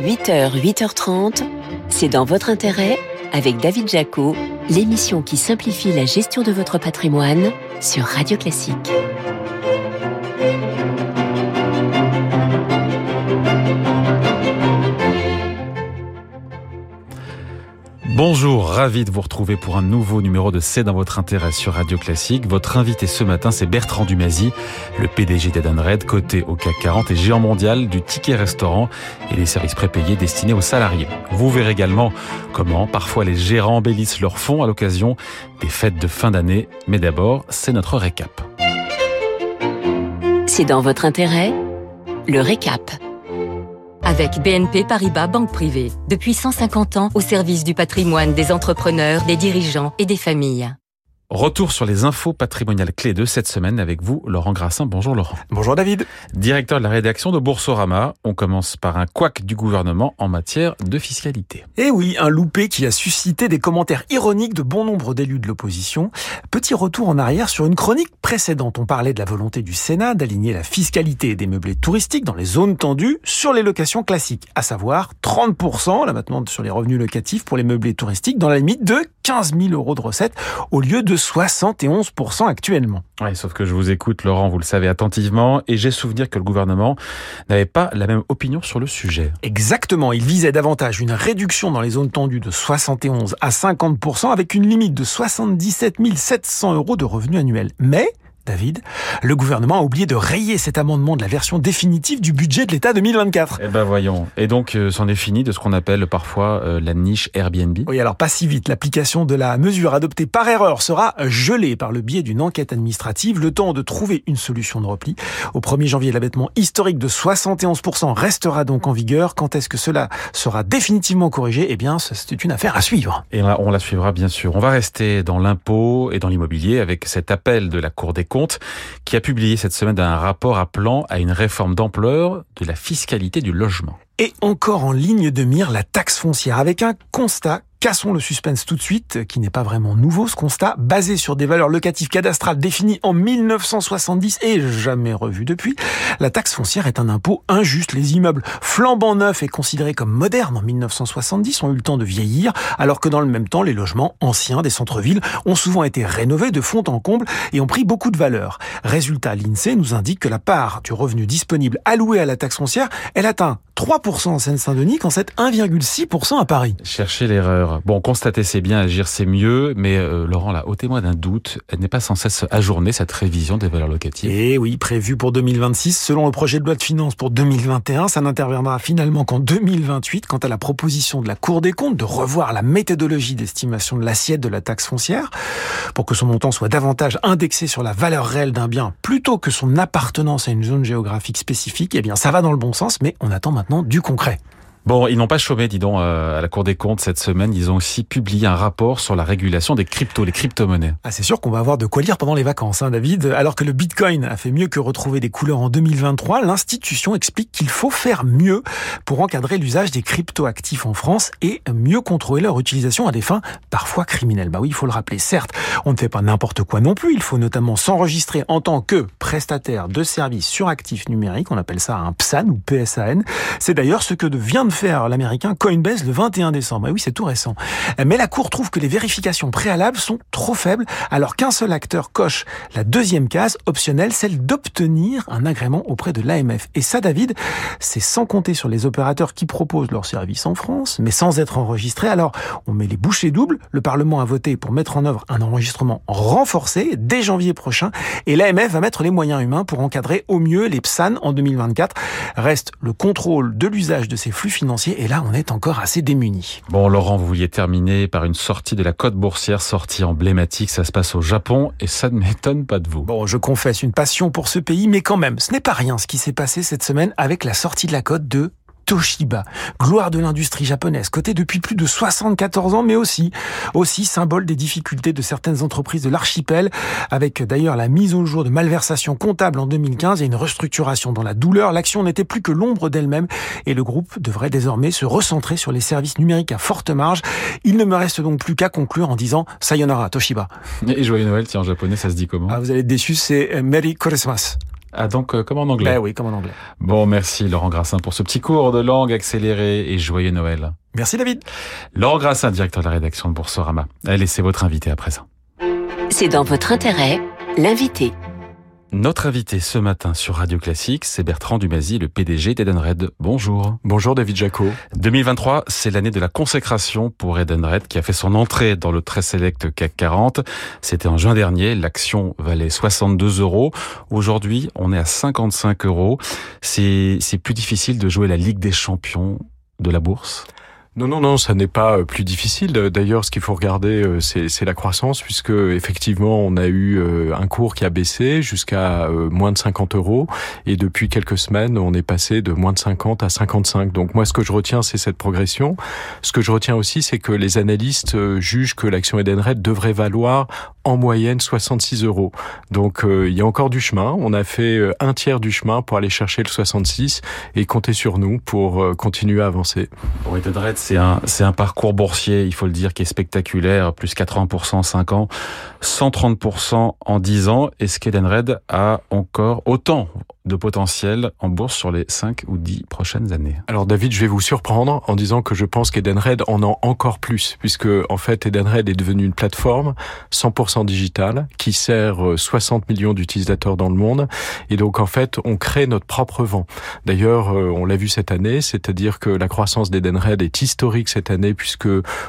8h, 8h30, c'est dans votre intérêt avec David Jaco, l'émission qui simplifie la gestion de votre patrimoine sur Radio Classique. Bonjour, ravi de vous retrouver pour un nouveau numéro de C'est dans votre intérêt sur Radio Classique. Votre invité ce matin, c'est Bertrand Dumazy, le PDG d'Edenred, côté au CAC 40 et géant mondial du ticket restaurant et des services prépayés destinés aux salariés. Vous verrez également comment parfois les gérants embellissent leurs fonds à l'occasion des fêtes de fin d'année. Mais d'abord, c'est notre récap. C'est dans votre intérêt Le récap avec BNP Paribas Banque Privée, depuis 150 ans au service du patrimoine des entrepreneurs, des dirigeants et des familles. Retour sur les infos patrimoniales clés de cette semaine avec vous, Laurent Grassin. Bonjour Laurent. Bonjour David. Directeur de la rédaction de Boursorama. On commence par un couac du gouvernement en matière de fiscalité. Eh oui, un loupé qui a suscité des commentaires ironiques de bon nombre d'élus de l'opposition. Petit retour en arrière sur une chronique précédente. On parlait de la volonté du Sénat d'aligner la fiscalité des meublés touristiques dans les zones tendues sur les locations classiques, à savoir 30% là maintenant sur les revenus locatifs pour les meublés touristiques dans la limite de 15 000 euros de recettes au lieu de 71% actuellement. Oui, sauf que je vous écoute, Laurent, vous le savez attentivement, et j'ai souvenir que le gouvernement n'avait pas la même opinion sur le sujet. Exactement, il visait davantage une réduction dans les zones tendues de 71 à 50% avec une limite de 77 700 euros de revenus annuels. Mais David, le gouvernement a oublié de rayer cet amendement de la version définitive du budget de l'État 2024. Eh ben voyons. Et donc, euh, c'en est fini de ce qu'on appelle parfois euh, la niche Airbnb Oui, alors pas si vite. L'application de la mesure adoptée par erreur sera gelée par le biais d'une enquête administrative, le temps de trouver une solution de repli. Au 1er janvier, l'abattement historique de 71% restera donc en vigueur. Quand est-ce que cela sera définitivement corrigé? Eh bien, c'est une affaire à suivre. Et on la suivra bien sûr. On va rester dans l'impôt et dans l'immobilier avec cet appel de la Cour des compte, qui a publié cette semaine un rapport appelant à une réforme d'ampleur de la fiscalité du logement. Et encore en ligne de mire la taxe foncière, avec un constat Cassons le suspense tout de suite, qui n'est pas vraiment nouveau ce constat, basé sur des valeurs locatives cadastrales définies en 1970 et jamais revues depuis. La taxe foncière est un impôt injuste. Les immeubles flambant neufs et considérés comme modernes en 1970 ont eu le temps de vieillir, alors que dans le même temps, les logements anciens des centres-villes ont souvent été rénovés de fond en comble et ont pris beaucoup de valeur. Résultat, l'INSEE nous indique que la part du revenu disponible allouée à la taxe foncière, elle atteint 3% en Seine-Saint-Denis quand c'est 1,6% à Paris. Cherchez l'erreur. Bon, constater c'est bien, agir c'est mieux, mais euh, Laurent, là, ôtez-moi d'un doute, elle n'est pas sans cesse ajourner cette révision des valeurs locatives. Eh oui, prévu pour 2026, selon le projet de loi de finances pour 2021, ça n'interviendra finalement qu'en 2028 quant à la proposition de la Cour des comptes de revoir la méthodologie d'estimation de l'assiette de la taxe foncière pour que son montant soit davantage indexé sur la valeur réelle d'un bien plutôt que son appartenance à une zone géographique spécifique. Eh bien, ça va dans le bon sens, mais on attend maintenant du concret. Bon, ils n'ont pas chômé, dis donc, euh, à la Cour des comptes cette semaine. Ils ont aussi publié un rapport sur la régulation des cryptos, les crypto-monnaies. Ah, c'est sûr qu'on va avoir de quoi lire pendant les vacances, hein, David. Alors que le Bitcoin a fait mieux que retrouver des couleurs en 2023, l'institution explique qu'il faut faire mieux pour encadrer l'usage des crypto-actifs en France et mieux contrôler leur utilisation à des fins parfois criminelles. Bah oui, il faut le rappeler. Certes, on ne fait pas n'importe quoi non plus. Il faut notamment s'enregistrer en tant que prestataire de services sur actifs numériques. On appelle ça un PSAN ou PSAN. C'est d'ailleurs ce que vient de faire l'américain Coinbase le 21 décembre. Et oui, c'est tout récent. Mais la Cour trouve que les vérifications préalables sont trop faibles, alors qu'un seul acteur coche la deuxième case optionnelle, celle d'obtenir un agrément auprès de l'AMF. Et ça, David, c'est sans compter sur les opérateurs qui proposent leurs services en France, mais sans être enregistrés. Alors, on met les bouchées doubles. Le Parlement a voté pour mettre en œuvre un enregistrement renforcé dès janvier prochain, et l'AMF va mettre les moyens humains pour encadrer au mieux les PSAN en 2024. Reste le contrôle de l'usage de ces flux et là, on est encore assez démunis. Bon, Laurent, vous vouliez terminer par une sortie de la cote boursière, sortie emblématique. Ça se passe au Japon, et ça ne m'étonne pas de vous. Bon, je confesse une passion pour ce pays, mais quand même, ce n'est pas rien ce qui s'est passé cette semaine avec la sortie de la cote de Toshiba, gloire de l'industrie japonaise, cotée depuis plus de 74 ans, mais aussi, aussi symbole des difficultés de certaines entreprises de l'archipel, avec d'ailleurs la mise au jour de malversations comptables en 2015 et une restructuration dans la douleur. L'action n'était plus que l'ombre d'elle-même et le groupe devrait désormais se recentrer sur les services numériques à forte marge. Il ne me reste donc plus qu'à conclure en disant Sayonara Toshiba. Et joyeux Noël, tiens, en japonais, ça se dit comment? Ah, Vous allez être déçus, c'est Merry Christmas. Ah donc euh, comme en anglais. Ben oui, comme en anglais. Bon, merci Laurent Grassin pour ce petit cours de langue accéléré et joyeux Noël. Merci David. Laurent Grassin, directeur de la rédaction de Boursorama. Allez, c'est votre invité à présent. C'est dans votre intérêt, l'invité. Notre invité ce matin sur Radio Classique, c'est Bertrand Dumazy, le PDG d'Edenred. Bonjour. Bonjour David Jaco. 2023, c'est l'année de la consécration pour Edenred qui a fait son entrée dans le très select CAC 40. C'était en juin dernier, l'action valait 62 euros. Aujourd'hui, on est à 55 euros. C'est plus difficile de jouer la Ligue des champions de la bourse? Non, non, non, ça n'est pas euh, plus difficile. D'ailleurs, ce qu'il faut regarder, euh, c'est la croissance, puisque effectivement, on a eu euh, un cours qui a baissé jusqu'à moins de 50 euros, et depuis quelques semaines, on est passé de moins de 50 à 55. Donc moi, ce que je retiens, c'est cette progression. Ce que je retiens aussi, c'est que les analystes jugent que l'action Edenred devrait valoir en moyenne 66 euros. Donc il y a encore du chemin. On a fait un tiers du chemin pour aller chercher le 66 et compter sur nous pour continuer à avancer. C'est un, c'est un parcours boursier, il faut le dire, qui est spectaculaire, plus 80% en 5 ans, 130% en 10 ans. Et qu'Edenred a encore autant de potentiel en bourse sur les 5 ou 10 prochaines années Alors David, je vais vous surprendre en disant que je pense qu'Edenred en a encore plus, puisque en fait Edenred est devenu une plateforme 100% digitale qui sert 60 euh, millions d'utilisateurs dans le monde. Et donc en fait, on crée notre propre vent. D'ailleurs, euh, on l'a vu cette année, c'est-à-dire que la croissance d'Edenred est historique cette année, puisque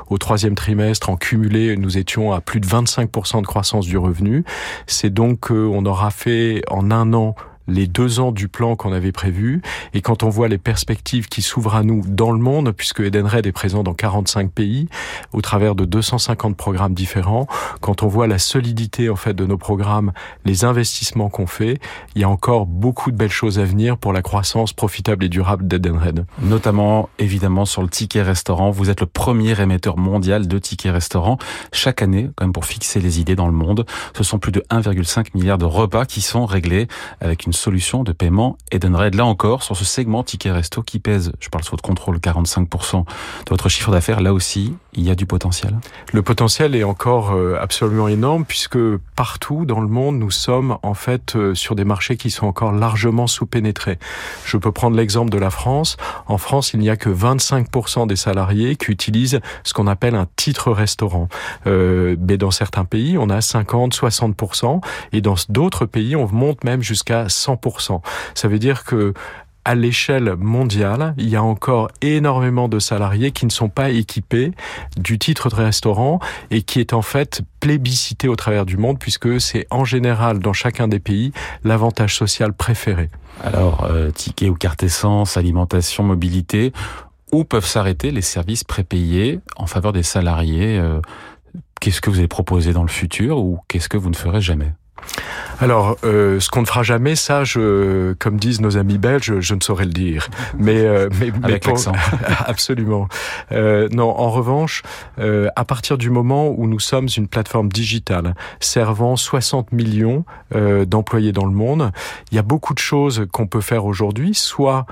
au troisième trimestre, en cumulé, nous étions à plus de 25% de croissance du revenu. C'est donc qu'on aura fait en un an les deux ans du plan qu'on avait prévu. Et quand on voit les perspectives qui s'ouvrent à nous dans le monde, puisque Edenred est présent dans 45 pays, au travers de 250 programmes différents, quand on voit la solidité en fait de nos programmes, les investissements qu'on fait, il y a encore beaucoup de belles choses à venir pour la croissance profitable et durable d'Edenred. Notamment, évidemment, sur le ticket restaurant. Vous êtes le premier émetteur mondial de tickets restaurant. Chaque année, quand même pour fixer les idées dans le monde, ce sont plus de 1,5 milliard de repas qui sont réglés avec une solution de paiement Edenred. Là encore, sur ce segment ticket resto qui pèse, je parle sous votre contrôle, 45% de votre chiffre d'affaires, là aussi, il y a du potentiel? Le potentiel est encore euh, absolument énorme puisque partout dans le monde, nous sommes en fait euh, sur des marchés qui sont encore largement sous-pénétrés. Je peux prendre l'exemple de la France. En France, il n'y a que 25% des salariés qui utilisent ce qu'on appelle un titre restaurant. Euh, mais dans certains pays, on a 50, 60%. Et dans d'autres pays, on monte même jusqu'à 100%. Ça veut dire que à l'échelle mondiale, il y a encore énormément de salariés qui ne sont pas équipés du titre de restaurant et qui est en fait plébiscité au travers du monde puisque c'est en général dans chacun des pays l'avantage social préféré. Alors, euh, ticket ou carte essence, alimentation, mobilité, où peuvent s'arrêter les services prépayés en faveur des salariés euh, Qu'est-ce que vous allez proposer dans le futur ou qu'est-ce que vous ne ferez jamais? Alors, euh, ce qu'on ne fera jamais, ça, je, comme disent nos amis belges, je ne saurais le dire. Mais, euh, mais, avec l'accent. absolument. Euh, non, en revanche, euh, à partir du moment où nous sommes une plateforme digitale servant 60 millions euh, d'employés dans le monde, il y a beaucoup de choses qu'on peut faire aujourd'hui, soit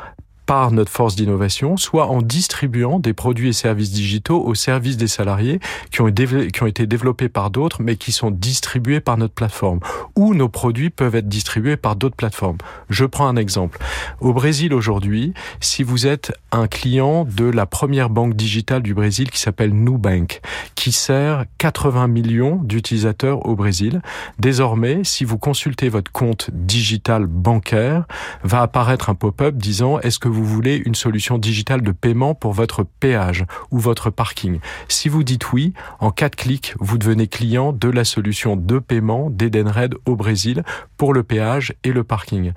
par notre force d'innovation, soit en distribuant des produits et services digitaux au service des salariés qui ont, qui ont été développés par d'autres, mais qui sont distribués par notre plateforme, ou nos produits peuvent être distribués par d'autres plateformes. Je prends un exemple. Au Brésil aujourd'hui, si vous êtes un client de la première banque digitale du Brésil qui s'appelle Nubank, qui sert 80 millions d'utilisateurs au Brésil, désormais, si vous consultez votre compte digital bancaire, va apparaître un pop-up disant est-ce que vous vous voulez une solution digitale de paiement pour votre péage ou votre parking. Si vous dites oui, en quatre clics, vous devenez client de la solution de paiement d'Edenred au Brésil pour le péage et le parking.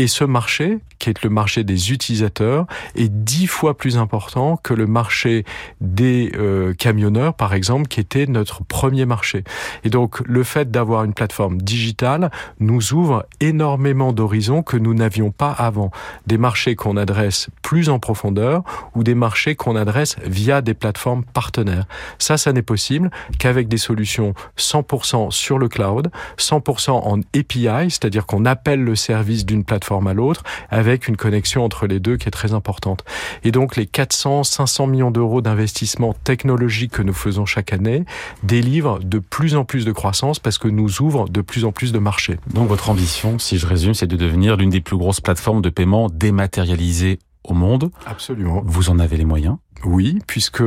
Et ce marché, qui est le marché des utilisateurs, est dix fois plus important que le marché des euh, camionneurs, par exemple, qui était notre premier marché. Et donc, le fait d'avoir une plateforme digitale nous ouvre énormément d'horizons que nous n'avions pas avant. Des marchés qu'on adresse plus en profondeur ou des marchés qu'on adresse via des plateformes partenaires. Ça, ça n'est possible qu'avec des solutions 100% sur le cloud, 100% en API, c'est-à-dire qu'on appelle le service d'une plateforme plateforme à l'autre, avec une connexion entre les deux qui est très importante. Et donc les 400, 500 millions d'euros d'investissement technologique que nous faisons chaque année délivrent de plus en plus de croissance parce que nous ouvrent de plus en plus de marchés. Donc votre ambition, si je résume, c'est de devenir l'une des plus grosses plateformes de paiement dématérialisées au monde. Absolument. Vous en avez les moyens oui, puisque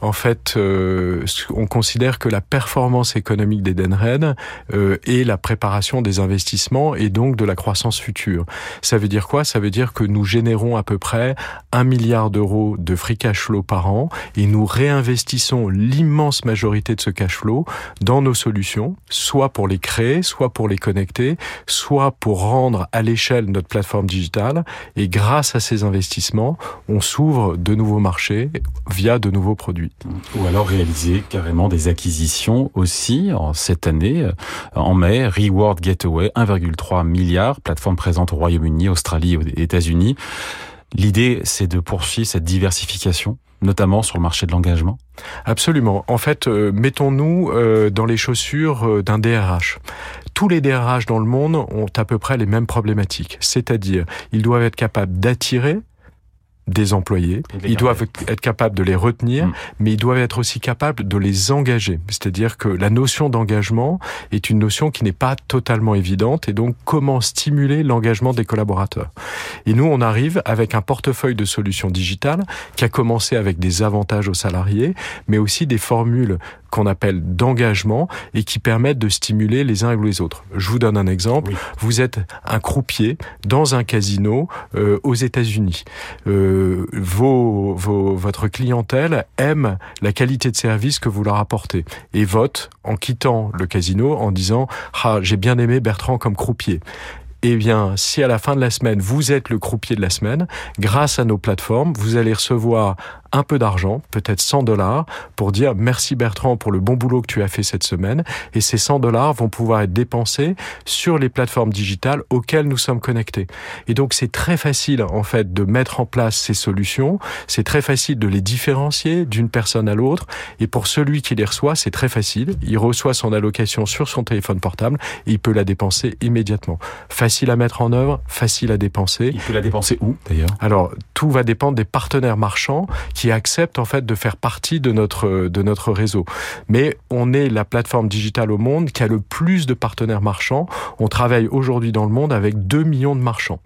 en fait, euh, on considère que la performance économique d'Edenred euh, est la préparation des investissements et donc de la croissance future. Ça veut dire quoi? Ça veut dire que nous générons à peu près un milliard d'euros de free cash flow par an et nous réinvestissons l'immense majorité de ce cash flow dans nos solutions, soit pour les créer, soit pour les connecter, soit pour rendre à l'échelle notre plateforme digitale. Et grâce à ces investissements, on s'ouvre de nouveaux marchés via de nouveaux produits. Ou alors réaliser carrément des acquisitions aussi en cette année. Euh, en mai, Reward Gateway, 1,3 milliard, plateforme présente au Royaume-Uni, Australie et États-Unis. L'idée, c'est de poursuivre cette diversification, notamment sur le marché de l'engagement Absolument. En fait, euh, mettons-nous euh, dans les chaussures d'un DRH. Tous les DRH dans le monde ont à peu près les mêmes problématiques, c'est-à-dire ils doivent être capables d'attirer, des employés. Ils doivent être capables de les retenir, mm. mais ils doivent être aussi capables de les engager. C'est-à-dire que la notion d'engagement est une notion qui n'est pas totalement évidente et donc comment stimuler l'engagement des collaborateurs? Et nous, on arrive avec un portefeuille de solutions digitales qui a commencé avec des avantages aux salariés, mais aussi des formules qu'on appelle d'engagement et qui permettent de stimuler les uns et les autres. Je vous donne un exemple. Vous êtes un croupier dans un casino euh, aux États-Unis. Euh, vos, vos, votre clientèle aime la qualité de service que vous leur apportez et vote en quittant le casino en disant ah j'ai bien aimé Bertrand comme croupier eh bien, si à la fin de la semaine, vous êtes le croupier de la semaine, grâce à nos plateformes, vous allez recevoir un peu d'argent, peut-être 100 dollars, pour dire merci Bertrand pour le bon boulot que tu as fait cette semaine. Et ces 100 dollars vont pouvoir être dépensés sur les plateformes digitales auxquelles nous sommes connectés. Et donc c'est très facile en fait de mettre en place ces solutions. C'est très facile de les différencier d'une personne à l'autre. Et pour celui qui les reçoit, c'est très facile. Il reçoit son allocation sur son téléphone portable et il peut la dépenser immédiatement. Facile à mettre en œuvre, facile à dépenser. Il peut la dépenser où d'ailleurs? Alors tout va dépendre des partenaires marchands qui acceptent en fait de faire partie de notre de notre réseau. Mais on est la plateforme digitale au monde qui a le plus de partenaires marchands. On travaille aujourd'hui dans le monde avec 2 millions de marchands.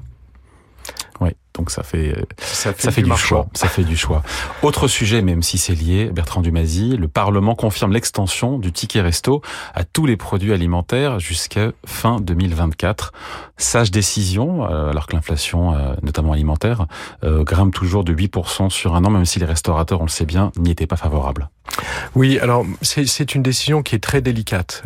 Donc ça fait ça fait, du, choix. Ça fait du choix. Autre sujet, même si c'est lié, Bertrand Dumazy, le Parlement confirme l'extension du ticket resto à tous les produits alimentaires jusqu'à fin 2024. Sage décision, euh, alors que l'inflation, euh, notamment alimentaire, euh, grimpe toujours de 8% sur un an, même si les restaurateurs, on le sait bien, n'y étaient pas favorables. Oui, alors c'est une décision qui est très délicate.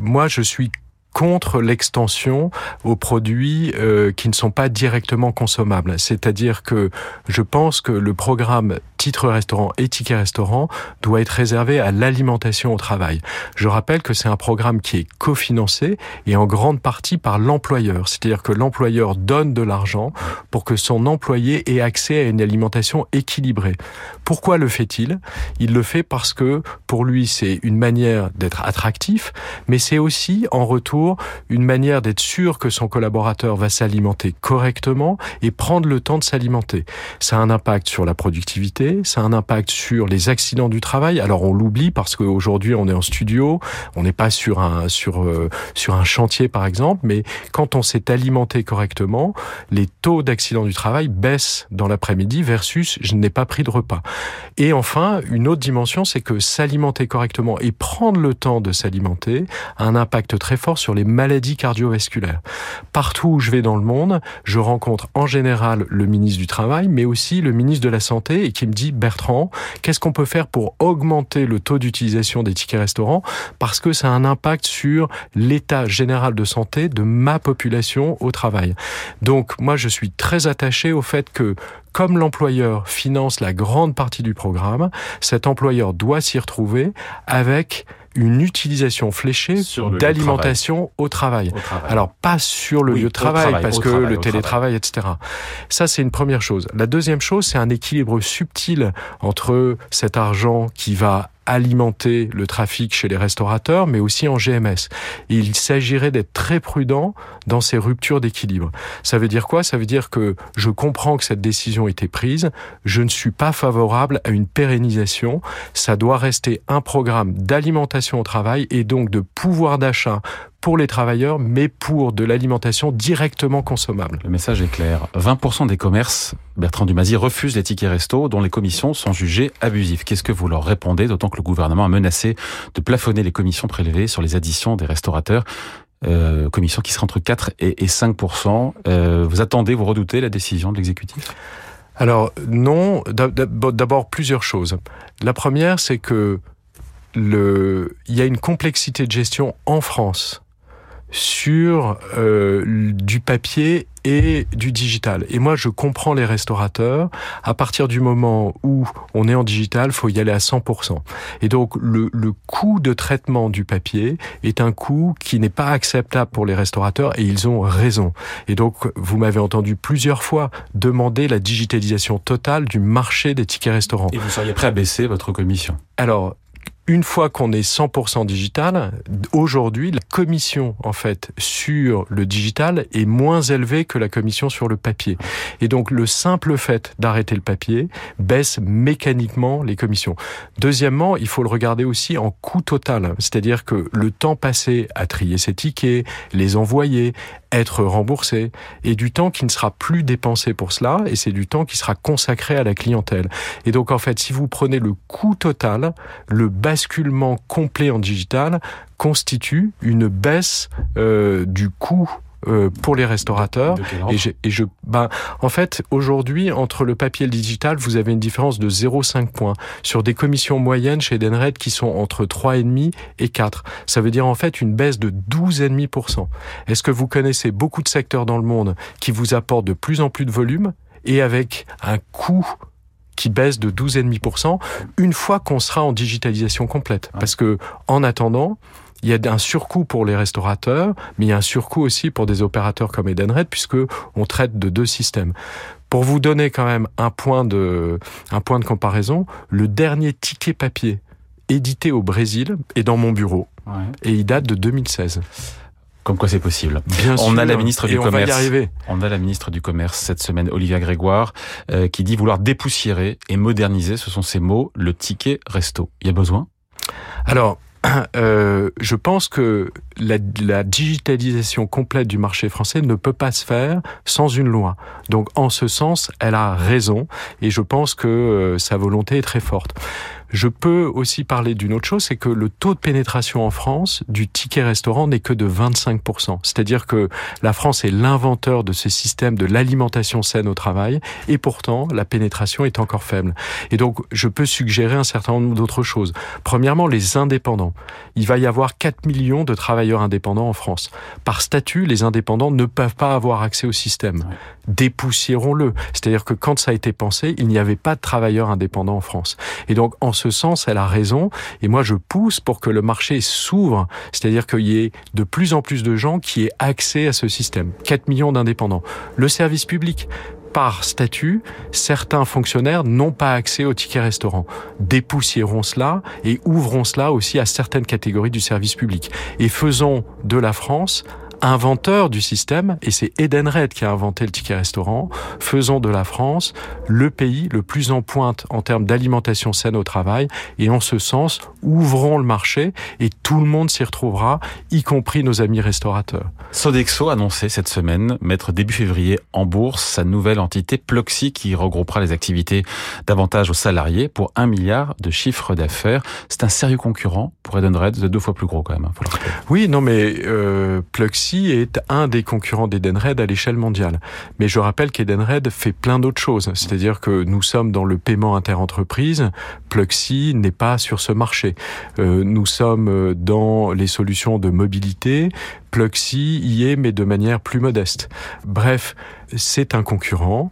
Moi, je suis contre l'extension aux produits euh, qui ne sont pas directement consommables. C'est-à-dire que je pense que le programme titre restaurant et restaurant doit être réservé à l'alimentation au travail. Je rappelle que c'est un programme qui est cofinancé et en grande partie par l'employeur. C'est-à-dire que l'employeur donne de l'argent pour que son employé ait accès à une alimentation équilibrée. Pourquoi le fait-il? Il le fait parce que pour lui c'est une manière d'être attractif, mais c'est aussi en retour une manière d'être sûr que son collaborateur va s'alimenter correctement et prendre le temps de s'alimenter. Ça a un impact sur la productivité, ça a un impact sur les accidents du travail. Alors on l'oublie parce qu'aujourd'hui on est en studio, on n'est pas sur un sur euh, sur un chantier par exemple, mais quand on s'est alimenté correctement, les taux d'accidents du travail baissent dans l'après-midi versus je n'ai pas pris de repas. Et enfin, une autre dimension, c'est que s'alimenter correctement et prendre le temps de s'alimenter a un impact très fort sur les maladies cardiovasculaires. Partout où je vais dans le monde, je rencontre en général le ministre du Travail, mais aussi le ministre de la Santé et qui me dit Bertrand, qu'est-ce qu'on peut faire pour augmenter le taux d'utilisation des tickets restaurants parce que ça a un impact sur l'état général de santé de ma population au travail? Donc moi je suis très attaché au fait que comme l'employeur finance la grande partie du programme, cet employeur doit s'y retrouver avec une utilisation fléchée d'alimentation au, travail. Alors pas sur le lieu de travail, parce que le télétravail, etc. Ça c'est une première chose. La deuxième chose, c'est un équilibre subtil entre cet argent qui va alimenter le trafic chez les restaurateurs, mais aussi en GMS. il s'agirait d'être très prudent dans ces ruptures d'équilibre. Ça veut dire quoi? Ça veut dire que je comprends que cette décision a été prise, je ne suis pas favorable à une pérennisation, ça doit rester un programme d'alimentation au travail et donc de pouvoir d'achat pour les travailleurs, mais pour de l'alimentation directement consommable. Le message est clair. 20% des commerces, Bertrand Dumazy, refusent les tickets resto dont les commissions sont jugées abusives. Qu'est-ce que vous leur répondez, d'autant que le gouvernement a menacé de plafonner les commissions prélevées sur les additions des restaurateurs euh, commission qui sera entre 4 et 5% euh, Vous attendez, vous redoutez la décision de l'exécutif? Alors non, d'abord plusieurs choses. La première, c'est que le, il y a une complexité de gestion en France sur euh, du papier et du digital. Et moi, je comprends les restaurateurs. À partir du moment où on est en digital, faut y aller à 100%. Et donc, le, le coût de traitement du papier est un coût qui n'est pas acceptable pour les restaurateurs et ils ont raison. Et donc, vous m'avez entendu plusieurs fois demander la digitalisation totale du marché des tickets restaurants. Et vous seriez prêt à baisser votre commission? Alors, une fois qu'on est 100% digital, aujourd'hui, la commission, en fait, sur le digital est moins élevée que la commission sur le papier. Et donc, le simple fait d'arrêter le papier baisse mécaniquement les commissions. Deuxièmement, il faut le regarder aussi en coût total. C'est-à-dire que le temps passé à trier ces tickets, les envoyer, être remboursé, et du temps qui ne sera plus dépensé pour cela, et c'est du temps qui sera consacré à la clientèle. Et donc, en fait, si vous prenez le coût total, le basculement complet en digital constitue une baisse euh, du coût euh, pour les restaurateurs. Et je, et je, ben, en fait, aujourd'hui, entre le papier et le digital, vous avez une différence de 0,5 points sur des commissions moyennes chez Edenred qui sont entre 3,5 et 4. Ça veut dire en fait une baisse de 12,5%. Est-ce que vous connaissez beaucoup de secteurs dans le monde qui vous apportent de plus en plus de volume et avec un coût qui baisse de 12,5% une fois qu'on sera en digitalisation complète? Parce que, en attendant, il y a un surcoût pour les restaurateurs, mais il y a un surcoût aussi pour des opérateurs comme Edenred, puisque on traite de deux systèmes. Pour vous donner quand même un point de, un point de comparaison, le dernier ticket papier édité au Brésil est dans mon bureau. Et il date de 2016. Comme quoi c'est possible. Bien on sûr, a la ministre du on commerce. Va y arriver. On a la ministre du commerce cette semaine, Olivia Grégoire, euh, qui dit vouloir dépoussiérer et moderniser, ce sont ses mots, le ticket resto. Il y a besoin? Alors, euh, je pense que la, digitalisation complète du marché français ne peut pas se faire sans une loi. Donc, en ce sens, elle a raison et je pense que euh, sa volonté est très forte. Je peux aussi parler d'une autre chose, c'est que le taux de pénétration en France du ticket restaurant n'est que de 25%. C'est-à-dire que la France est l'inventeur de ce système de l'alimentation saine au travail, et pourtant la pénétration est encore faible. Et donc je peux suggérer un certain nombre d'autres choses. Premièrement, les indépendants. Il va y avoir 4 millions de travailleurs indépendants en France. Par statut, les indépendants ne peuvent pas avoir accès au système. Dépoussiérons-le. C'est-à-dire que quand ça a été pensé, il n'y avait pas de travailleurs indépendants en France. Et donc en ce sens, elle a raison. Et moi, je pousse pour que le marché s'ouvre, c'est-à-dire qu'il y ait de plus en plus de gens qui aient accès à ce système. 4 millions d'indépendants. Le service public, par statut, certains fonctionnaires n'ont pas accès au ticket restaurant. Dépoussiérons cela et ouvrons cela aussi à certaines catégories du service public. Et faisons de la France inventeur du système, et c'est Edenred qui a inventé le ticket restaurant, faisons de la France le pays le plus en pointe en termes d'alimentation saine au travail, et en ce sens, ouvrons le marché, et tout le monde s'y retrouvera, y compris nos amis restaurateurs. Sodexo a annoncé cette semaine mettre début février en bourse sa nouvelle entité Ploxy qui regroupera les activités davantage aux salariés pour un milliard de chiffre d'affaires. C'est un sérieux concurrent pour Edenred, de deux fois plus gros quand même. Hein, faut le oui, non mais euh, Pluxee est un des concurrents d'Edenred à l'échelle mondiale. Mais je rappelle qu'Edenred fait plein d'autres choses. C'est-à-dire que nous sommes dans le paiement interentreprise. Pluxee n'est pas sur ce marché. Euh, nous sommes dans les solutions de mobilité. Pluxee y est, mais de manière plus modeste. Bref, c'est un concurrent.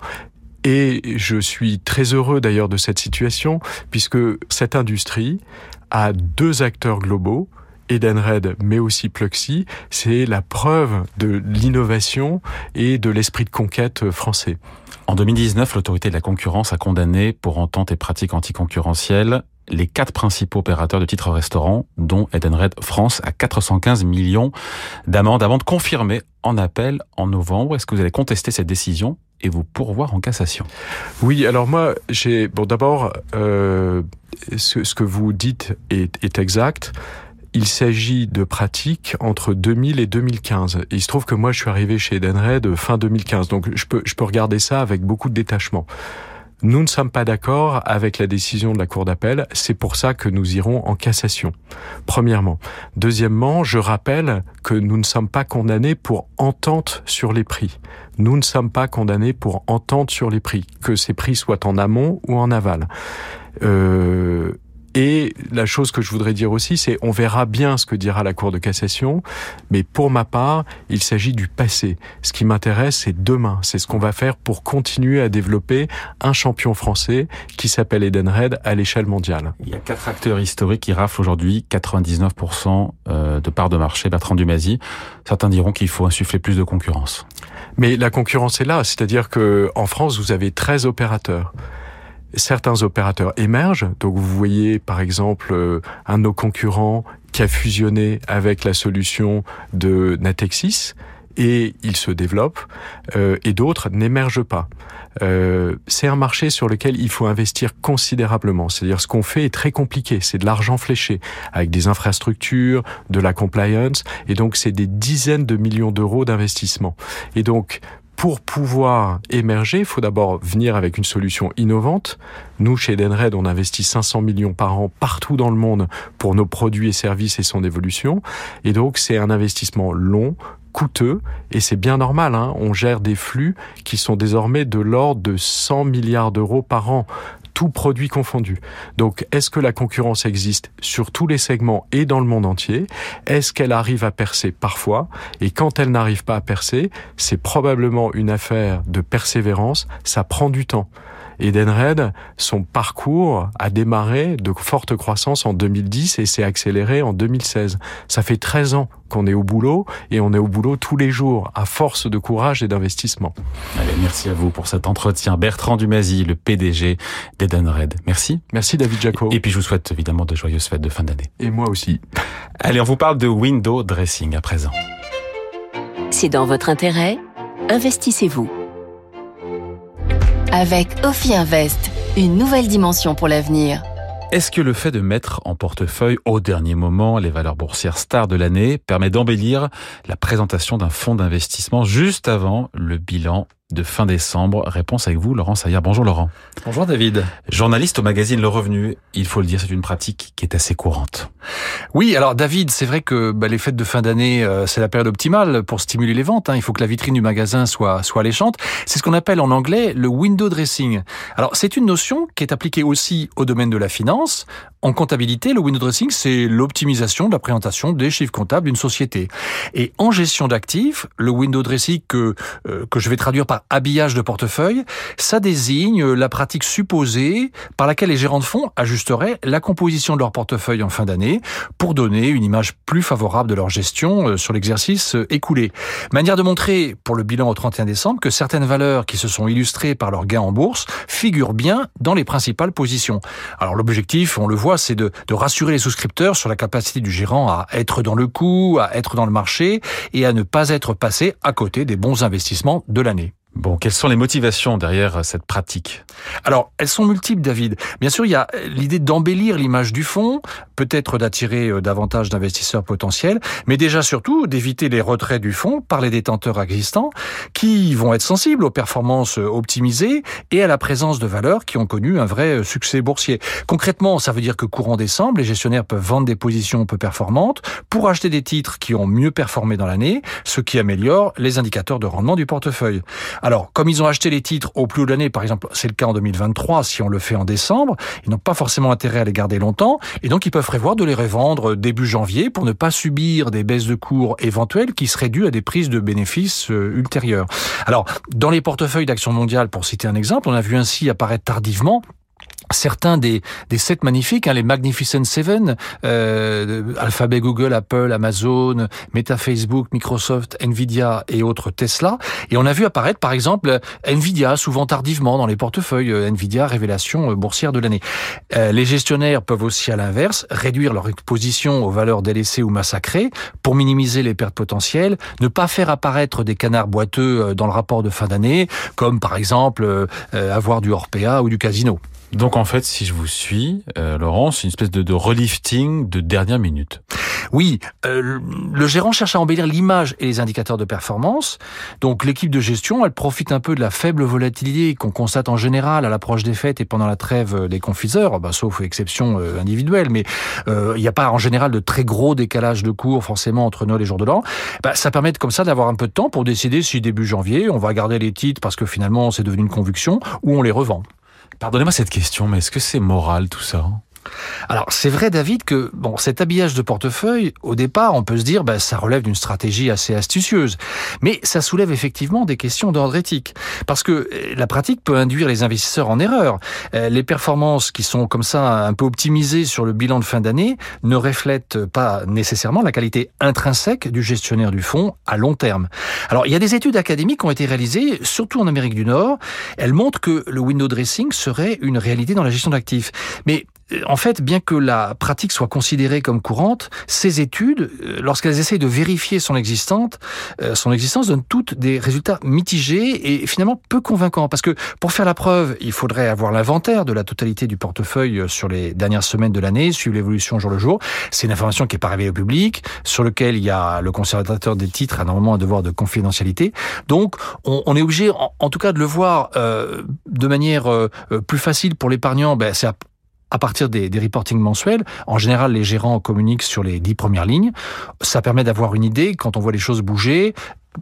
Et je suis très heureux d'ailleurs de cette situation, puisque cette industrie a deux acteurs globaux, Edenred, mais aussi Pluxee, c'est la preuve de l'innovation et de l'esprit de conquête français. En 2019, l'autorité de la concurrence a condamné pour entente et pratiques anticoncurrentielles les quatre principaux opérateurs de titres restaurants, dont Edenred France, à 415 millions d'amendes, avant de confirmer en appel en novembre. Est-ce que vous allez contester cette décision et vous pourvoir en cassation? Oui, alors moi, j'ai bon d'abord euh, ce, ce, que vous dites est, est exact il s'agit de pratiques entre 2000 et 2015. il se trouve que moi, je suis arrivé chez Edenred fin 2015, donc je peux, je peux regarder ça avec beaucoup de détachement. Nous ne sommes pas d'accord avec la décision de la Cour d'appel. C'est pour ça que nous irons en cassation. Premièrement. Deuxièmement, je rappelle que nous ne sommes pas condamnés pour entente sur les prix. Nous ne sommes pas condamnés pour entente sur les prix, que ces prix soient en amont ou en aval. Euh, et la chose que je voudrais dire aussi, c'est on verra bien ce que dira la Cour de cassation, mais pour ma part, il s'agit du passé. Ce qui m'intéresse, c'est demain. C'est ce qu'on va faire pour continuer à développer un champion français qui s'appelle Edenred à l'échelle mondiale. Il y a quatre acteurs historiques qui raflent aujourd'hui 99% euh, de parts de marché. Bertrand Dumazy, certains diront qu'il faut insuffler plus de concurrence. Mais la concurrence est là, c'est-à-dire que en France, vous avez 13 opérateurs certains opérateurs émergent. Donc vous voyez par exemple euh, un de nos concurrents qui a fusionné avec la solution de Natexis et il se développe euh, et d'autres n'émergent pas. Euh, c'est un marché sur lequel il faut investir considérablement. C'est-à-dire ce qu'on fait est très compliqué. C'est de l'argent fléché avec des infrastructures, de la compliance et donc c'est des dizaines de millions d'euros d'investissement. Et donc pour pouvoir émerger, il faut d'abord venir avec une solution innovante. Nous, chez Edenred, on investit 500 millions par an partout dans le monde pour nos produits et services et son évolution. Et donc, c'est un investissement long, coûteux, et c'est bien normal. Hein. On gère des flux qui sont désormais de l'ordre de 100 milliards d'euros par an tout produit confondu. Donc, est-ce que la concurrence existe sur tous les segments et dans le monde entier? Est-ce qu'elle arrive à percer parfois? Et quand elle n'arrive pas à percer, c'est probablement une affaire de persévérance. Ça prend du temps. Edenred, son parcours a démarré de forte croissance en 2010 et s'est accéléré en 2016. Ça fait 13 ans qu'on est au boulot et on est au boulot tous les jours à force de courage et d'investissement. Allez, merci à vous pour cet entretien. Bertrand Dumazy, le PDG d'Edenred. Merci. Merci David Jaco. Et puis je vous souhaite évidemment de joyeuses fêtes de fin d'année. Et moi aussi. Allez, on vous parle de window dressing à présent. C'est dans votre intérêt. Investissez-vous. Avec Ophi Invest, une nouvelle dimension pour l'avenir. Est-ce que le fait de mettre en portefeuille au dernier moment les valeurs boursières stars de l'année permet d'embellir la présentation d'un fonds d'investissement juste avant le bilan de fin décembre. Réponse avec vous, Laurent Saillard. Bonjour Laurent. Bonjour David. Journaliste au magazine Le Revenu, il faut le dire, c'est une pratique qui est assez courante. Oui, alors David, c'est vrai que bah, les fêtes de fin d'année, euh, c'est la période optimale pour stimuler les ventes. Hein. Il faut que la vitrine du magasin soit, soit alléchante. C'est ce qu'on appelle en anglais le window dressing. Alors c'est une notion qui est appliquée aussi au domaine de la finance. En comptabilité, le window dressing, c'est l'optimisation de la présentation des chiffres comptables d'une société. Et en gestion d'actifs, le window dressing que, euh, que je vais traduire par habillage de portefeuille, ça désigne la pratique supposée par laquelle les gérants de fonds ajusteraient la composition de leur portefeuille en fin d'année pour donner une image plus favorable de leur gestion euh, sur l'exercice euh, écoulé. Manière de montrer pour le bilan au 31 décembre que certaines valeurs qui se sont illustrées par leurs gains en bourse figurent bien dans les principales positions. Alors l'objectif, on le voit, c'est de, de rassurer les souscripteurs sur la capacité du gérant à être dans le coup, à être dans le marché et à ne pas être passé à côté des bons investissements de l'année. Bon, quelles sont les motivations derrière cette pratique? Alors, elles sont multiples, David. Bien sûr, il y a l'idée d'embellir l'image du fonds, peut-être d'attirer euh, davantage d'investisseurs potentiels, mais déjà surtout d'éviter les retraits du fonds par les détenteurs existants qui vont être sensibles aux performances euh, optimisées et à la présence de valeurs qui ont connu un vrai euh, succès boursier. Concrètement, ça veut dire que courant décembre, les gestionnaires peuvent vendre des positions peu performantes pour acheter des titres qui ont mieux performé dans l'année, ce qui améliore les indicateurs de rendement du portefeuille. Alors, comme ils ont acheté les titres au plus haut de l'année, par exemple, c'est le cas en 2023, si on le fait en décembre, ils n'ont pas forcément intérêt à les garder longtemps, et donc ils peuvent prévoir de les revendre début janvier pour ne pas subir des baisses de cours éventuelles qui seraient dues à des prises de bénéfices euh, ultérieures. Alors, dans les portefeuilles d'actions mondiales, pour citer un exemple, on a vu ainsi apparaître tardivement certains des, des sept magnifiques, hein, les Magnificent Seven, euh, Alphabet, Google, Apple, Amazon, Meta, Facebook, Microsoft, Nvidia et autres Tesla. Et on a vu apparaître par exemple Nvidia, souvent tardivement dans les portefeuilles euh, Nvidia, révélation euh, boursière de l'année. Euh, les gestionnaires peuvent aussi à l'inverse réduire leur exposition aux valeurs délaissées ou massacrées pour minimiser les pertes potentielles, ne pas faire apparaître des canards boiteux dans le rapport de fin d'année, comme par exemple avoir du Orpea ou du casino. Donc en fait, si je vous suis, euh, Laurent, c'est une espèce de, relifting de dernière minute. Oui, euh, le gérant cherche à embellir l'image et les indicateurs de performance. Donc l'équipe de gestion, elle profite un peu de la faible volatilité qu'on constate en général à l'approche des fêtes et pendant la trêve des confiseurs, bah, sauf exception euh, individuelle, mais euh, il n'y a pas en général de très gros décalage de cours forcément entre Noël et jour de l'an. Bah, ça permet comme ça d'avoir un peu de temps pour décider si début janvier on va garder les titres parce que finalement c'est devenu une conviction ou on les revend. Pardonnez-moi cette question, mais est-ce que c'est moral tout ça? Alors c'est vrai David que bon cet habillage de portefeuille au départ on peut se dire ben, ça relève d'une stratégie assez astucieuse. Mais ça soulève effectivement des questions d'ordre éthique. Parce que euh, la pratique peut induire les investisseurs en erreur. Euh, les performances qui sont comme ça un peu optimisées sur le bilan de fin d'année ne reflètent pas nécessairement la qualité intrinsèque du gestionnaire du fonds à long terme. Alors il y a des études académiques qui ont été réalisées surtout en Amérique du Nord. Elles montrent que le window dressing serait une réalité dans la gestion d'actifs. Mais en fait, bien que la pratique soit considérée comme courante, ces études, euh, lorsqu'elles essayent de vérifier son existence, euh, son existence donnent toutes des résultats mitigés et finalement peu convaincants. Parce que pour faire la preuve, il faudrait avoir l'inventaire de la totalité du portefeuille sur les dernières semaines de l'année, suivre l'évolution jour le jour. C'est une information qui est pas révélée au public, sur lequel il y a le conservateur des titres a normalement un devoir de confidentialité. Donc, on, est obligé, en, tout cas, de le voir de manière plus facile pour l'épargnant. Ben, c'est à partir des, des reportings mensuels, en général, les gérants communiquent sur les dix premières lignes. Ça permet d'avoir une idée quand on voit les choses bouger,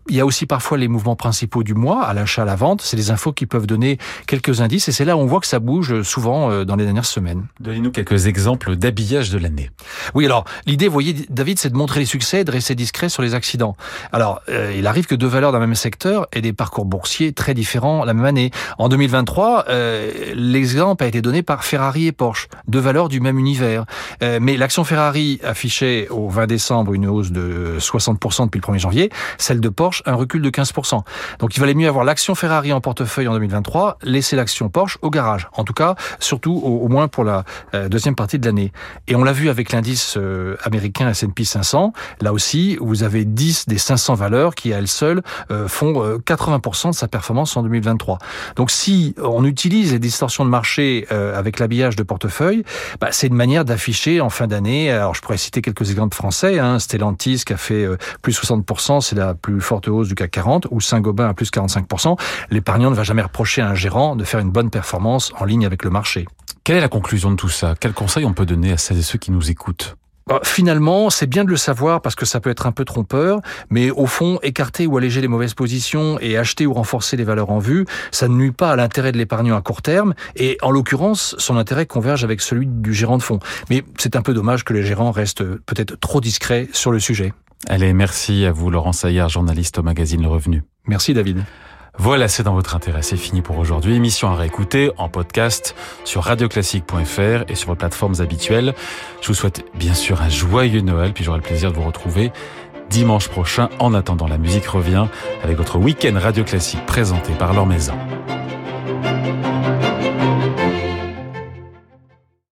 il y a aussi parfois les mouvements principaux du mois, à l'achat, à la vente. C'est des infos qui peuvent donner quelques indices et c'est là où on voit que ça bouge souvent euh, dans les dernières semaines. Donnez-nous quelques exemples d'habillage de l'année. Oui, alors l'idée, vous voyez, David, c'est de montrer les succès et de rester discret sur les accidents. Alors, euh, il arrive que deux valeurs d'un même secteur aient des parcours boursiers très différents la même année. En 2023, euh, l'exemple a été donné par Ferrari et Porsche, deux valeurs du même univers. Euh, mais l'action Ferrari affichait au 20 décembre une hausse de 60% depuis le 1er janvier, celle de Porsche Un recul de 15%. Donc il valait mieux avoir l'action Ferrari en portefeuille en 2023, laisser l'action Porsche au garage. En tout cas, surtout au, moins pour la euh, deuxième partie de l'année. Et on l'a vu avec l'indice euh, américain S&P 500. Là aussi, vous avez 10 des 500 valeurs qui à elles seules euh, font 80% de sa performance en 2023. Donc si on utilise les distorsions de marché avec l'habillage de portefeuille, bah, c'est une manière d'afficher en fin d'année. Alors je pourrais citer quelques exemples français. Hein, Stellantis qui a fait plus 60%, c'est la plus forte hausse du CAC 40 ou Saint-Gobain à plus 45%, l'épargnant ne va jamais reprocher à un gérant de faire une bonne performance en ligne avec le marché. Quelle est la conclusion de tout ça? Quel conseil on peut donner à celles et ceux qui nous écoutent? Bah, Finalement, c'est bien de le savoir parce que ça peut être un peu trompeur, mais au fond, écarter ou alléger les mauvaises positions et acheter ou renforcer les valeurs en vue, ça ne nuit pas à l'intérêt de l'épargnant à court terme, et en l'occurrence, son intérêt converge avec celui du gérant de fonds. Mais c'est un peu dommage que les gérants restent peut-être trop discrets sur le sujet. Allez, merci à vous, Laurent Saillard, journaliste au magazine Le Revenu. Merci, David. Voilà, c'est dans votre intérêt. C'est fini pour aujourd'hui. Émission à réécouter en podcast sur radioclassique.fr et sur vos plateformes habituelles. Je vous souhaite bien sûr un joyeux Noël, puis j'aurai le plaisir de vous retrouver dimanche prochain. En attendant, la musique revient avec votre week-end Radio Classique présenté par Laure Maison.